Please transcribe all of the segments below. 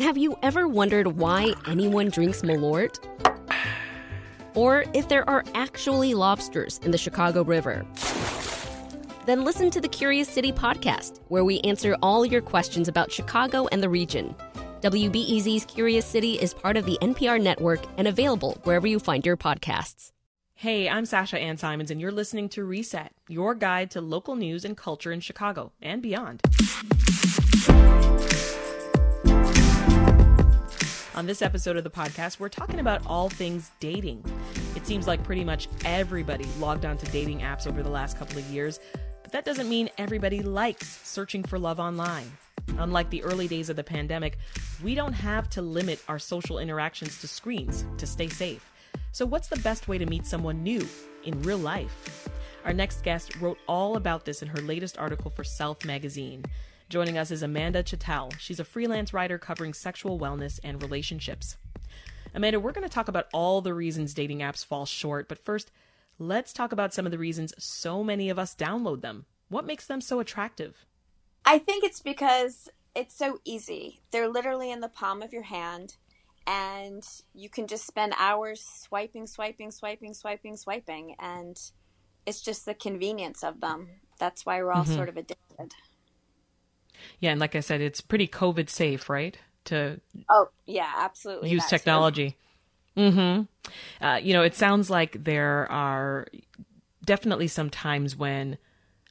Have you ever wondered why anyone drinks Malort? Or if there are actually lobsters in the Chicago River? Then listen to the Curious City podcast, where we answer all your questions about Chicago and the region. WBEZ's Curious City is part of the NPR network and available wherever you find your podcasts. Hey, I'm Sasha Ann Simons, and you're listening to Reset, your guide to local news and culture in Chicago and beyond. On this episode of the podcast, we're talking about all things dating. It seems like pretty much everybody logged onto dating apps over the last couple of years, but that doesn't mean everybody likes searching for love online. Unlike the early days of the pandemic, we don't have to limit our social interactions to screens to stay safe. So, what's the best way to meet someone new in real life? Our next guest wrote all about this in her latest article for Self magazine. Joining us is Amanda Chatel. She's a freelance writer covering sexual wellness and relationships. Amanda, we're going to talk about all the reasons dating apps fall short, but first, let's talk about some of the reasons so many of us download them. What makes them so attractive? I think it's because it's so easy. They're literally in the palm of your hand, and you can just spend hours swiping, swiping, swiping, swiping, swiping, and it's just the convenience of them. That's why we're all mm-hmm. sort of addicted. Yeah, and like I said, it's pretty COVID safe, right? To oh yeah, absolutely use technology. Mm-hmm. Uh, you know, it sounds like there are definitely some times when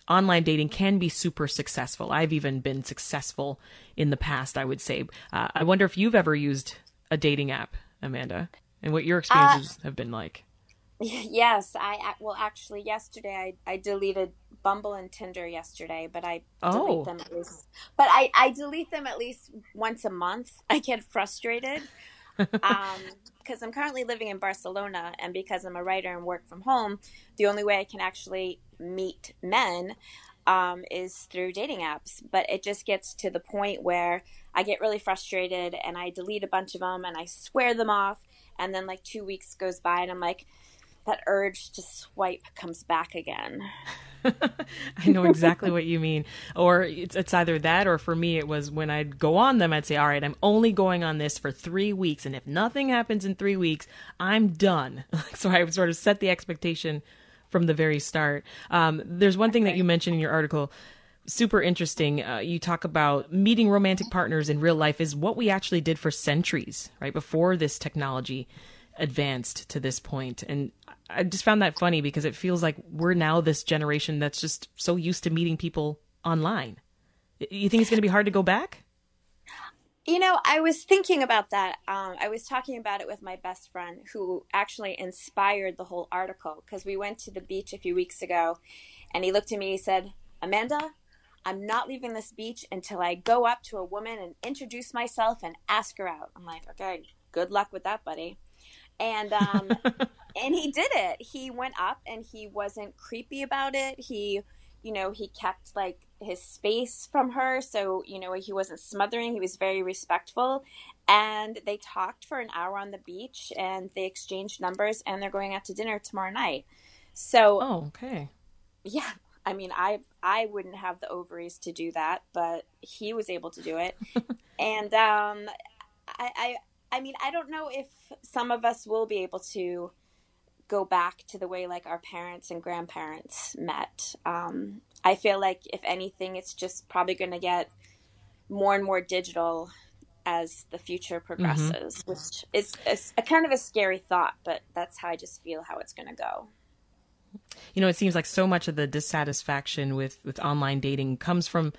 online dating can be super successful. I've even been successful in the past, I would say. Uh, I wonder if you've ever used a dating app, Amanda, and what your experiences uh, have been like. Yes, I well actually yesterday I, I deleted Bumble and Tinder yesterday, but I oh. delete them at least. But I I delete them at least once a month. I get frustrated. um because I'm currently living in Barcelona and because I'm a writer and work from home, the only way I can actually meet men um, is through dating apps. But it just gets to the point where I get really frustrated and I delete a bunch of them and I swear them off. And then like two weeks goes by and I'm like, that urge to swipe comes back again. I know exactly what you mean. Or it's, it's either that, or for me, it was when I'd go on them, I'd say, all right, I'm only going on this for three weeks. And if nothing happens in three weeks, I'm done. so I would sort of set the expectation from the very start. Um, there's one thing that you mentioned in your article super interesting. Uh, you talk about meeting romantic partners in real life is what we actually did for centuries, right? Before this technology advanced to this point. And I just found that funny because it feels like we're now this generation that's just so used to meeting people online. You think it's going to be hard to go back? You know, I was thinking about that. Um, I was talking about it with my best friend who actually inspired the whole article because we went to the beach a few weeks ago and he looked at me and said, Amanda, I'm not leaving this beach until I go up to a woman and introduce myself and ask her out. I'm like, okay, good luck with that, buddy and um, and he did it. He went up and he wasn't creepy about it. He, you know, he kept like his space from her, so you know he wasn't smothering. He was very respectful, and they talked for an hour on the beach, and they exchanged numbers, and they're going out to dinner tomorrow night. So, oh, okay, yeah. I mean, I I wouldn't have the ovaries to do that, but he was able to do it, and um, I, I I mean, I don't know if some of us will be able to go back to the way like our parents and grandparents met. Um, I feel like if anything, it's just probably going to get more and more digital as the future progresses, mm-hmm. which is, is a kind of a scary thought, but that's how I just feel how it's going to go. You know, it seems like so much of the dissatisfaction with with online dating comes from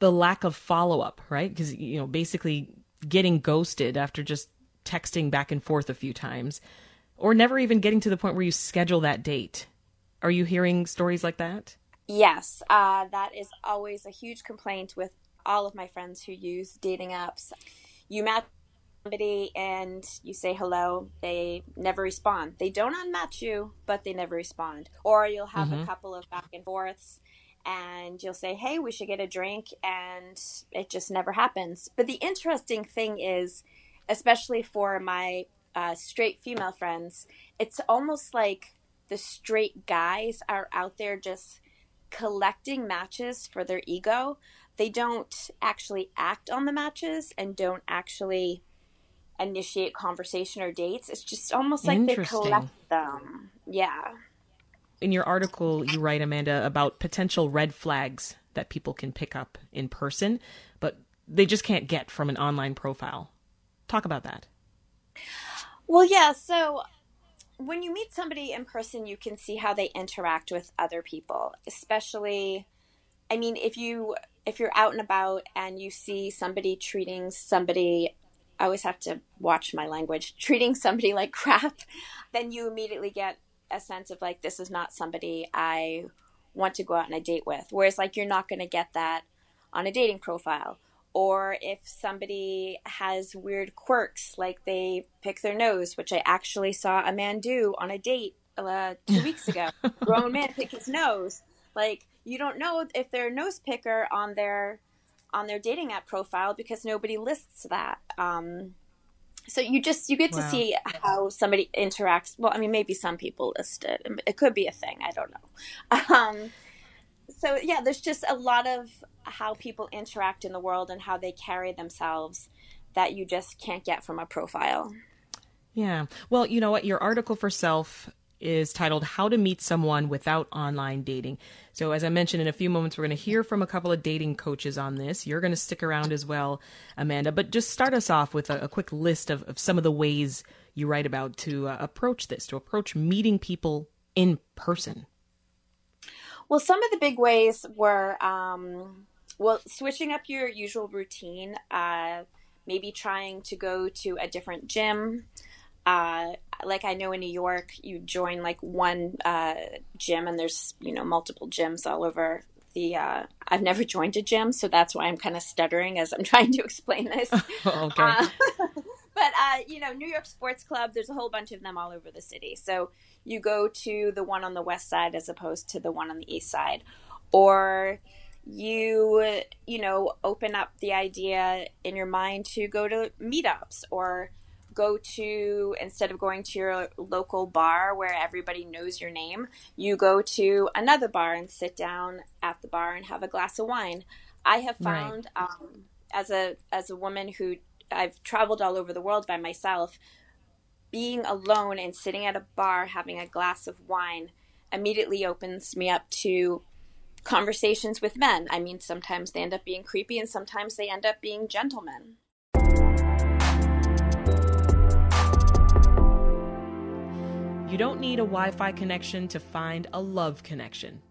the lack of follow up, right? Because you know, basically getting ghosted after just texting back and forth a few times, or never even getting to the point where you schedule that date. Are you hearing stories like that? Yes, uh, that is always a huge complaint with all of my friends who use dating apps. You match somebody and you say hello, they never respond. They don't unmatch you, but they never respond. Or you'll have mm-hmm. a couple of back and forths and you'll say, Hey, we should get a drink, and it just never happens. But the interesting thing is, especially for my uh, straight female friends, it's almost like the straight guys are out there just collecting matches for their ego, they don't actually act on the matches and don't actually initiate conversation or dates. It's just almost like they collect them. Yeah. In your article, you write, Amanda, about potential red flags that people can pick up in person, but they just can't get from an online profile. Talk about that. Well, yeah. So when you meet somebody in person, you can see how they interact with other people, especially. I mean, if you if you're out and about and you see somebody treating somebody I always have to watch my language, treating somebody like crap, then you immediately get a sense of like, this is not somebody I want to go out on a date with. Whereas, like, you're not going to get that on a dating profile. Or if somebody has weird quirks, like they pick their nose, which I actually saw a man do on a date uh, two weeks ago. Grown man pick his nose. Like, you don't know if they're a nose picker on their on their dating app profile because nobody lists that. Um, so you just you get to wow. see how somebody interacts. Well, I mean, maybe some people list it. It could be a thing. I don't know. Um, so yeah, there's just a lot of how people interact in the world and how they carry themselves that you just can't get from a profile. Yeah. Well, you know what? Your article for Self is titled How to Meet Someone Without Online Dating. So, as I mentioned, in a few moments, we're going to hear from a couple of dating coaches on this. You're going to stick around as well, Amanda. But just start us off with a, a quick list of, of, some of the ways you write about to uh, approach this, to approach meeting people in person. Well, some of the big ways were, um, well, switching up your usual routine, uh, maybe trying to go to a different gym uh, like I know in New York, you join like one uh, gym, and there's you know multiple gyms all over the. Uh, I've never joined a gym, so that's why I'm kind of stuttering as I'm trying to explain this. okay. Uh, but uh, you know, New York Sports Club, there's a whole bunch of them all over the city. So you go to the one on the west side as opposed to the one on the east side, or you you know open up the idea in your mind to go to meetups or go to instead of going to your local bar where everybody knows your name, you go to another bar and sit down at the bar and have a glass of wine. I have found right. um, as a as a woman who I've traveled all over the world by myself, being alone and sitting at a bar having a glass of wine immediately opens me up to conversations with men. I mean, sometimes they end up being creepy and sometimes they end up being gentlemen. You don't need a Wi Fi connection to find a love connection.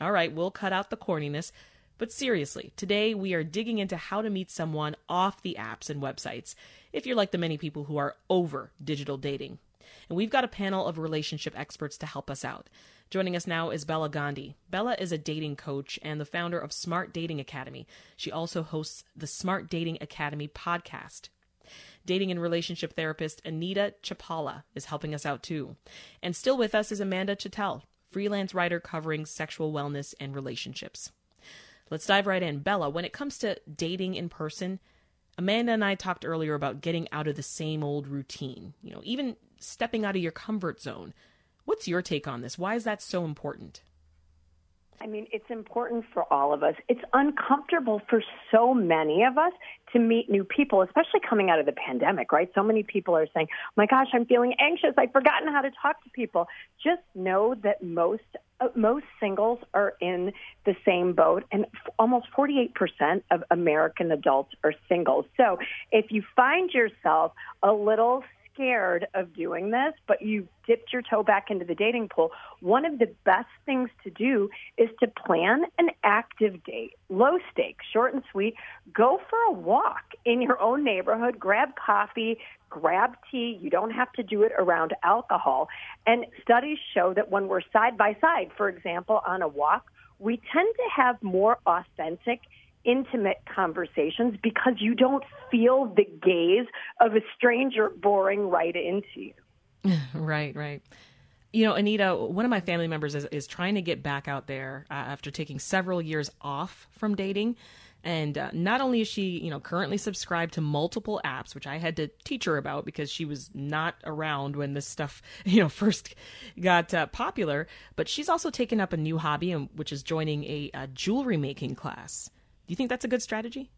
All right, we'll cut out the corniness. But seriously, today we are digging into how to meet someone off the apps and websites if you're like the many people who are over digital dating. And we've got a panel of relationship experts to help us out. Joining us now is Bella Gandhi. Bella is a dating coach and the founder of Smart Dating Academy. She also hosts the Smart Dating Academy podcast. Dating and relationship therapist Anita Chlipala is helping us out too. And still with us is Amanda Chatel, freelance writer covering sexual wellness and relationships. Let's dive right in. Bella, when it comes to dating in person, Amanda and I talked earlier about getting out of the same old routine, you know, even stepping out of your comfort zone. What's your take on this? Why is that so important? I mean, it's important for all of us. It's uncomfortable for so many of us to meet new people, especially coming out of the pandemic, right? So many people are saying, oh "My gosh, I'm feeling anxious. I've forgotten how to talk to people." Just know that most uh, most singles are in the same boat, and f- almost 48% of American adults are singles. So, if you find yourself a little scared of doing this, but you've dipped your toe back into the dating pool, one of the best things to do is to plan an active date. Low stakes, short and sweet. Go for a walk in your own neighborhood, grab coffee, grab tea. You don't have to do it around alcohol. And studies show that when we're side by side, for example, on a walk, we tend to have more authentic intimate conversations because you don't feel the gaze of a stranger boring right into you. right, right. You know, Anita, one of my family members is, is trying to get back out there uh, after taking several years off from dating. And uh, not only is she, you know, currently subscribed to multiple apps, which I had to teach her about because she was not around when this stuff, you know, first got uh, popular, but she's also taken up a new hobby, um, which is joining a, a jewelry making class. Do you think that's a good strategy?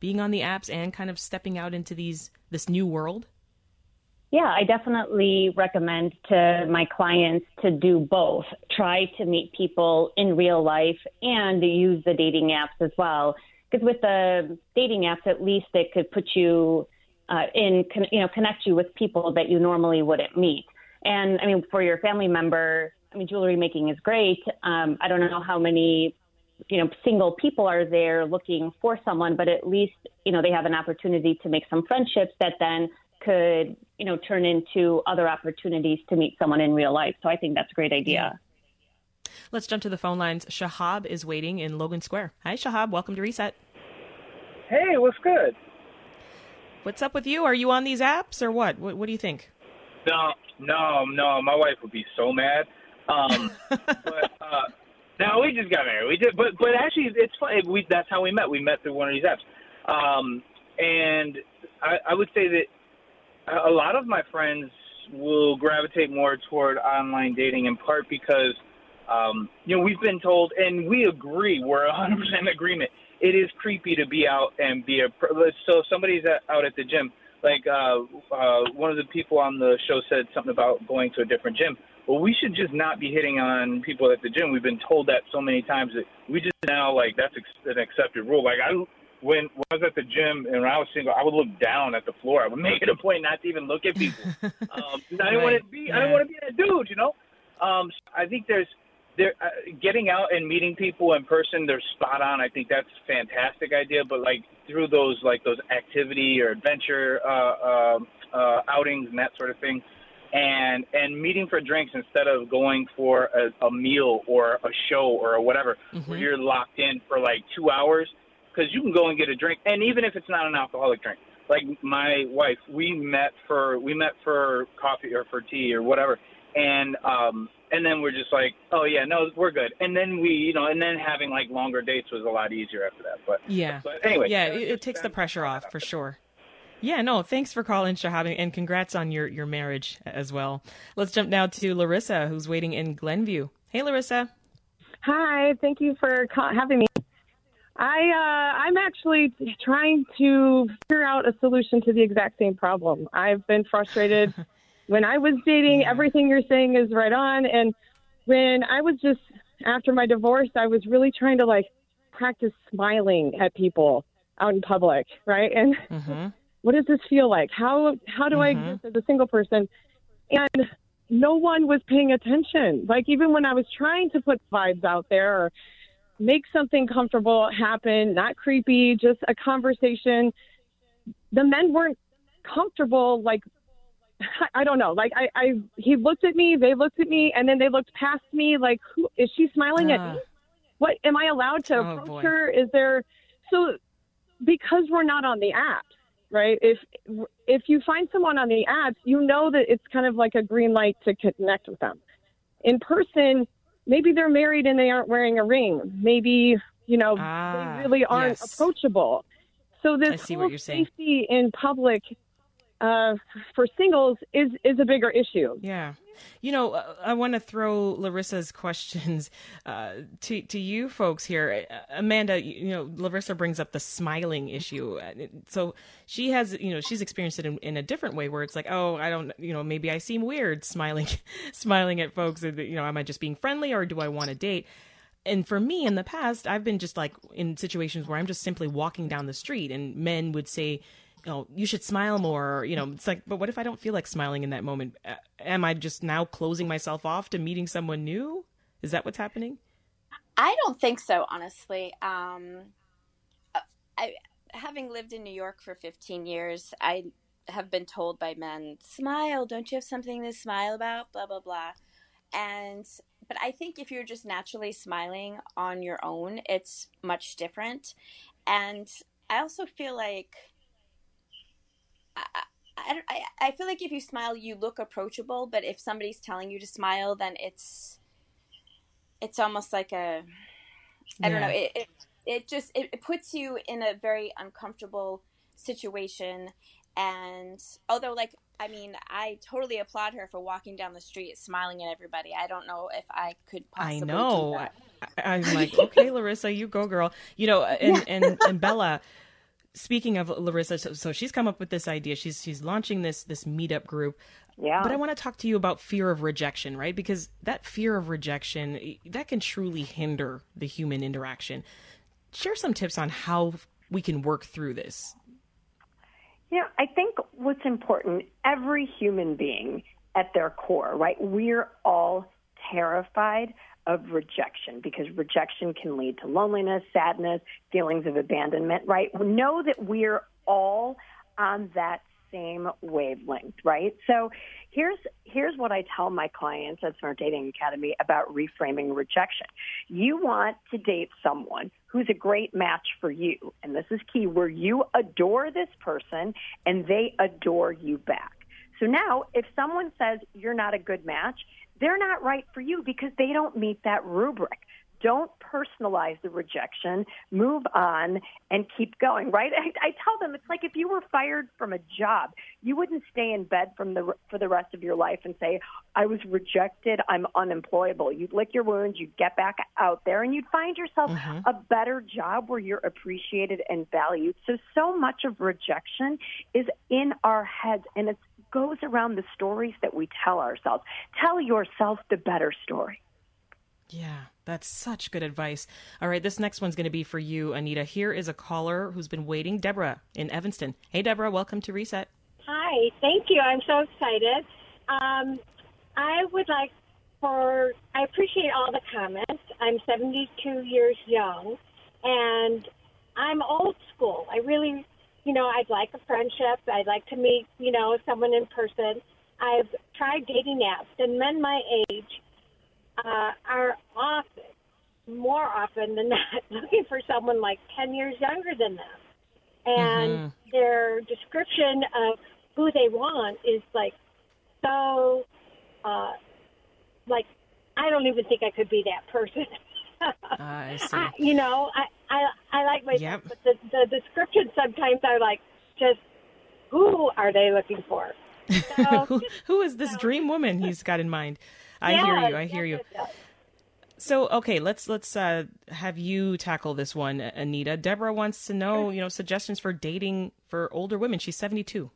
Being on the apps and kind of stepping out into these this new world? Yeah, I definitely recommend to my clients to do both. Try to meet people in real life and use the dating apps as well. Because with the dating apps, at least it could put you uh, in, you know, connect you with people that you normally wouldn't meet. And I mean, for your family member, I mean, jewelry making is great. Um, I don't know how many, you know, single people are there looking for someone, but at least, you know, they have an opportunity to make some friendships that then could, you know, turn into other opportunities to meet someone in real life. So I think that's a great idea. Let's jump to the phone lines. Shahab is waiting in Logan Square. Hi, Shahab. Welcome to Reset. Hey, what's good? What's up with you? Are you on these apps or what? What, what do you think? No, no, no. My wife would be so mad. Um, but uh, no, we just got married. We did, but but actually, it's funny. We that's how we met. We met through one of these apps. Um, and I, I would say that a lot of my friends will gravitate more toward online dating in part because um, you know we've been told and we agree we're 100% agreement it is creepy to be out and be a so if somebody's out at the gym like uh, uh, one of the people on the show said something about going to a different gym well we should just not be hitting on people at the gym we've been told that so many times that we just now like that's an accepted rule like i when, when I was at the gym and when I was single, I would look down at the floor. I would make it a point not to even look at people. um, I didn't right. want to be. Yeah. I didn't want to be that dude, you know. Um, so I think there's there uh, getting out and meeting people in person. They're spot on. I think that's a fantastic idea. But like through those like those activity or adventure uh, uh, uh, outings and that sort of thing. And and meeting for drinks instead of going for a, a meal or a show or whatever, mm-hmm. where you're locked in for like two hours because you can go and get a drink, and even if it's not an alcoholic drink, like my wife, we met for we met for coffee or for tea or whatever, and um, and then we're just like, oh yeah, no, we're good, and then we, you know, and then having like longer dates was a lot easier after that. But yeah, but anyway, yeah, it, it takes the pressure off for sure. Yeah, no, thanks for calling, Shahab, and congrats on your, your marriage as well. Let's jump now to Larissa, who's waiting in Glenview. Hey, Larissa. Hi, thank you for having me. I uh, I'm actually trying to figure out a solution to the exact same problem. I've been frustrated when I was dating. Yeah. Everything you're saying is right on, and when I was just after my divorce, I was really trying to like practice smiling at people out in public, right? And mm-hmm. What does this feel like? How how do mm-hmm. I exist as a single person? And no one was paying attention. Like even when I was trying to put vibes out there or make something comfortable happen, not creepy, just a conversation. The men weren't comfortable, like, I don't know. Like I, I, he looked at me, they looked at me, and then they looked past me. Like, who is she smiling uh, at me? What am I allowed to oh, approach boy. her? Is there so because we're not on the apps, right? If if you find someone on the apps, you know that it's kind of like a green light to connect with them. In person, maybe they're married and they aren't wearing a ring. Maybe, you know, ah, they really aren't yes. approachable. So this whole safety in public uh, for singles is is a bigger issue. Yeah. You know, uh, I want to throw Larissa's questions uh, to to you folks here. Amanda, you know, Larissa brings up the smiling issue. So she has, you know, she's experienced it in, in, a different way, where it's like, oh, I don't, you know, maybe I seem weird smiling, smiling at folks. You know, am I just being friendly or do I want to date? and for me in the past i've been just like in situations where i'm just simply walking down the street and men would say know, you should smile more. Or, you know, it's like, but what if I don't feel like smiling in that moment? Am I just now closing myself off to meeting someone new? Is that what's happening? I don't think so, honestly. Um, I, having lived in New York for 15 years, I have been told by men, smile, don't you have something to smile about? Blah, blah, blah. And, but I think if you're just naturally smiling on your own, it's much different. And I also feel like I, I, I feel like if you smile, you look approachable. But if somebody's telling you to smile, then it's it's almost like a I yeah. don't know. It, it it just it, it puts you in a very uncomfortable situation. And although, like, I mean, I totally applaud her for walking down the street smiling at everybody. I don't know if I could possibly. I know. I'm like, okay, Larissa, you go, girl. You know, and yeah. and and Bella. Speaking of Larissa, so, so she's come up with this idea. She's she's launching this this meetup group. Yeah. But I want to talk to you about fear of rejection, right? Because that fear of rejection that can truly hinder the human interaction. Share some tips on how we can work through this. Yeah, I think what's important, every human being at their core, right? We're all terrified of rejection because rejection can lead to loneliness, sadness, feelings of abandonment, right? Know that we're all on that same wavelength, right? So here's here's what I tell my clients at Smart Dating Academy about reframing rejection. You want to date someone who's a great match for you, and this is key, where you adore this person and they adore you back. So now, if someone says you're not a good match, they're not right for you because they don't meet that rubric. Don't personalize the rejection. Move on and keep going. Right? I, I tell them it's like if you were fired from a job, you wouldn't stay in bed from the for the rest of your life and say, "I was rejected. I'm unemployable." You'd lick your wounds. You'd get back out there, and you'd find yourself mm-hmm. a better job where you're appreciated and valued. So, so much of rejection is in our heads, and it's goes around the stories that we tell ourselves. Tell yourself the better story. Yeah, that's such good advice. All right, this next one's going to be for you, Anita. Here is a caller who's been waiting, Deborah in Evanston. Hey, Deborah, welcome to Reset. Hi, thank you. I'm so excited. Um, I would like for, I appreciate all the comments. I'm 72 years young, and I'm old school. I really you know, I'd like a friendship. I'd like to meet, you know, someone in person. I've tried dating apps, and men my age uh, are often, more often than not, looking for someone like 10 years younger than them. And mm-hmm. their description of who they want is like so, uh, like, I don't even think I could be that person. I see. I, you know, I, I I like my yep. but the, the descriptions sometimes are like just who are they looking for? So, who, who is this so, dream woman he's got in mind? I yeah, hear you. I hear you. So okay, let's let's uh, have you tackle this one, Anita. Deborah wants to know, you know, suggestions for dating for older women. She's seventy two.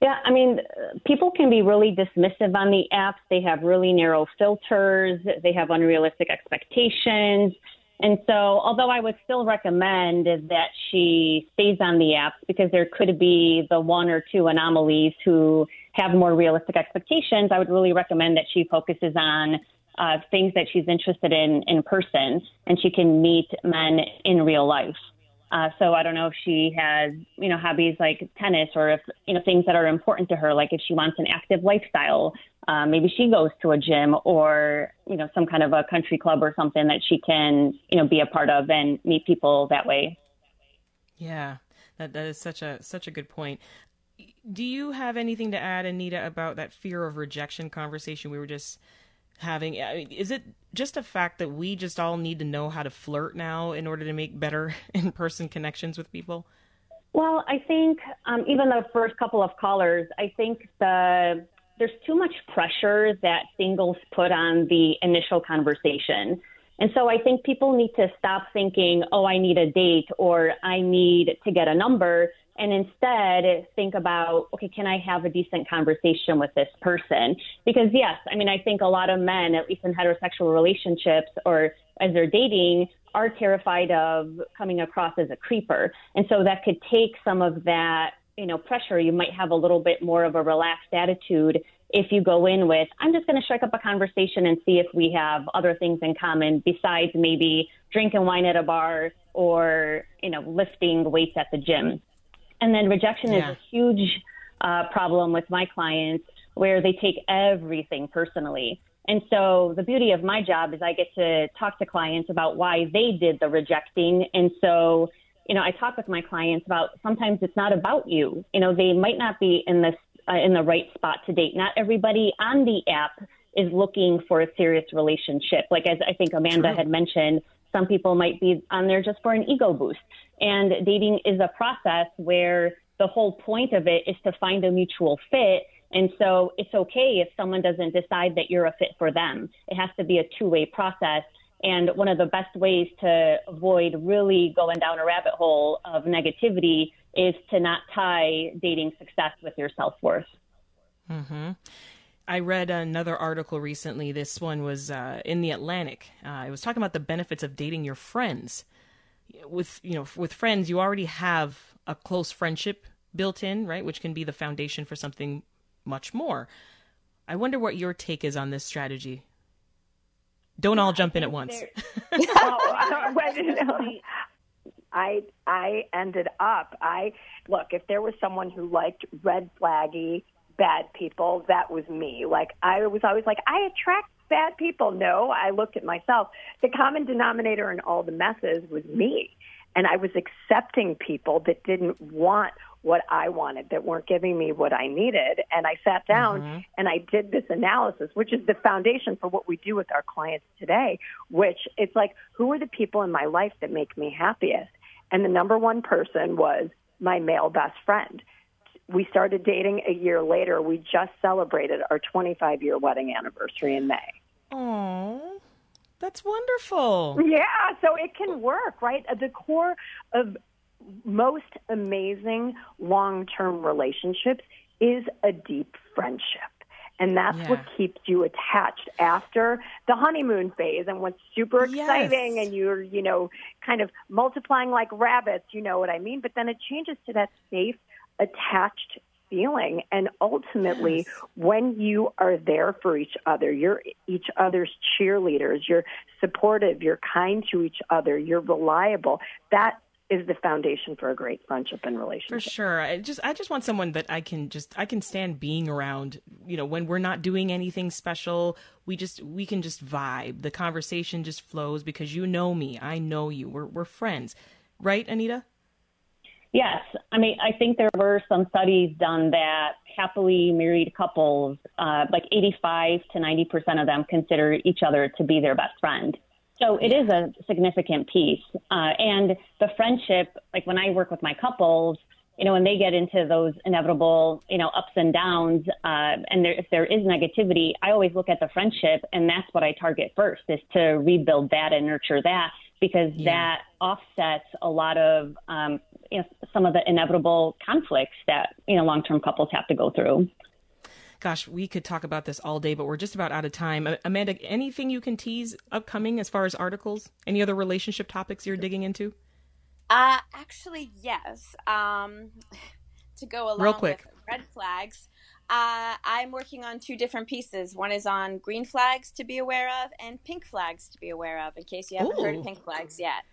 Yeah, I mean, people can be really dismissive on the apps. They have really narrow filters. They have unrealistic expectations. And so, although I would still recommend that she stays on the apps because there could be the one or two anomalies who have more realistic expectations, I would really recommend that she focuses on uh, things that she's interested in in person and she can meet men in real life. Uh, so I don't know if she has, you know, hobbies like tennis or if, you know, things that are important to her, like if she wants an active lifestyle, uh, maybe she goes to a gym or, you know, some kind of a country club or something that she can, you know, be a part of and meet people that way. Yeah, that, that is such a, such a good point. Do you have anything to add, Anita, about that fear of rejection conversation we were just having I mean, is it just a fact that we just all need to know how to flirt now in order to make better in-person connections with people? Well i think um, even the first couple of callers i think the there's too much pressure that singles put on the initial conversation. And so i think people need to stop thinking oh i need a date or i need to get a number and instead think about, okay, can I have a decent conversation with this person? Because, yes, I mean, I think a lot of men, at least in heterosexual relationships or as they're dating, are terrified of coming across as a creeper. And so that could take some of that, you know, pressure. You might have a little bit more of a relaxed attitude if you go in with, I'm just going to strike up a conversation and see if we have other things in common besides maybe drinking wine at a bar or, you know, lifting weights at the gym. And then rejection yeah. is a huge uh, problem with my clients where they take everything personally. And so the beauty of my job is I get to talk to clients about why they did the rejecting. And so, you know, I talk with my clients about sometimes it's not about you. You know, they might not be in this uh, in the right spot to date. Not everybody on the app is looking for a serious relationship. Like as I think Amanda True. had mentioned, some people might be on there just for an ego boost. And dating is a process where the whole point of it is to find a mutual fit. And so it's okay if someone doesn't decide that you're a fit for them. It has to be a two way process. And one of the best ways to avoid really going down a rabbit hole of negativity is to not tie dating success with your self worth. Mm-hmm. I read another article recently. This one was uh, in the Atlantic. Uh, it was talking about the benefits of dating your friends. With you know, with friends, you already have a close friendship built in, right? Which can be the foundation for something much more. I wonder what your take is on this strategy. Don't all jump in at once. I I ended up I look if there was someone who liked red flaggy bad people that was me like I was always like I attract bad people no I looked at myself the common denominator in all the messes was me and I was accepting people that didn't want what I wanted, that weren't giving me what I needed. And I sat down mm-hmm. and I did this analysis, which is the foundation for what we do with our clients today, which it's like, who are the people in my life that make me happiest? And the number one person was my male best friend. We started dating a year later. We just celebrated our 25 year wedding anniversary in May. Oh, that's wonderful. Yeah, so it can work, right? At the core of most amazing long term relationships is a deep friendship. And that's yeah. what keeps you attached after the honeymoon phase and what's super exciting yes. and you're, you know, kind of multiplying like rabbits, you know what I mean? But then it changes to that safe, attached feeling. And ultimately, yes. when you are there for each other, you're each other's cheerleaders, you're supportive, you're kind to each other, you're reliable. That is the foundation for a great friendship and relationship. For sure. I just I just want someone that I can just I can stand being around, you know, when we're not doing anything special, we just we can just vibe. The conversation just flows because you know me, I know you. We're we're friends. Right, Anita? Yes. I mean, I think there were some studies done that happily married couples, uh, like 85 to 90% of them consider each other to be their best friend. So it is a significant piece. Uh, and the friendship, like when I work with my couples, you know, when they get into those inevitable, you know, ups and downs, uh, and there, if there is negativity, I always look at the friendship, and that's what I target first is to rebuild that and nurture that because yeah. that offsets a lot of, um, you know, some of the inevitable conflicts that you know long-term couples have to go through. Gosh, we could talk about this all day, but we're just about out of time. Amanda, anything you can tease upcoming as far as articles? Any other relationship topics you're digging into? Uh, actually, yes. Um, to go along Real quick. with red flags, uh, I'm working on two different pieces. One is on green flags to be aware of and pink flags to be aware of, in case you haven't Ooh. heard of pink flags yet.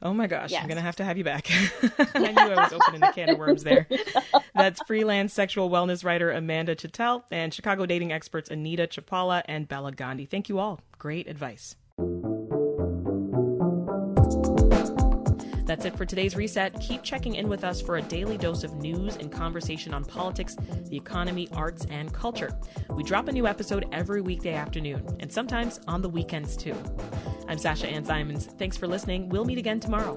Oh my gosh, yes. I'm going to have to have you back. I knew I was opening a can of worms there. That's freelance sexual wellness writer Amanda Chatel and Chicago dating experts Anita Chlipala and Bella Gandhi. Thank you all. Great advice. That's it for today's reset. Keep checking in with us for a daily dose of news and conversation on politics, the economy, arts, and culture. We drop a new episode every weekday afternoon, and sometimes on the weekends too. I'm Sasha Ann Simons. Thanks for listening. We'll meet again tomorrow.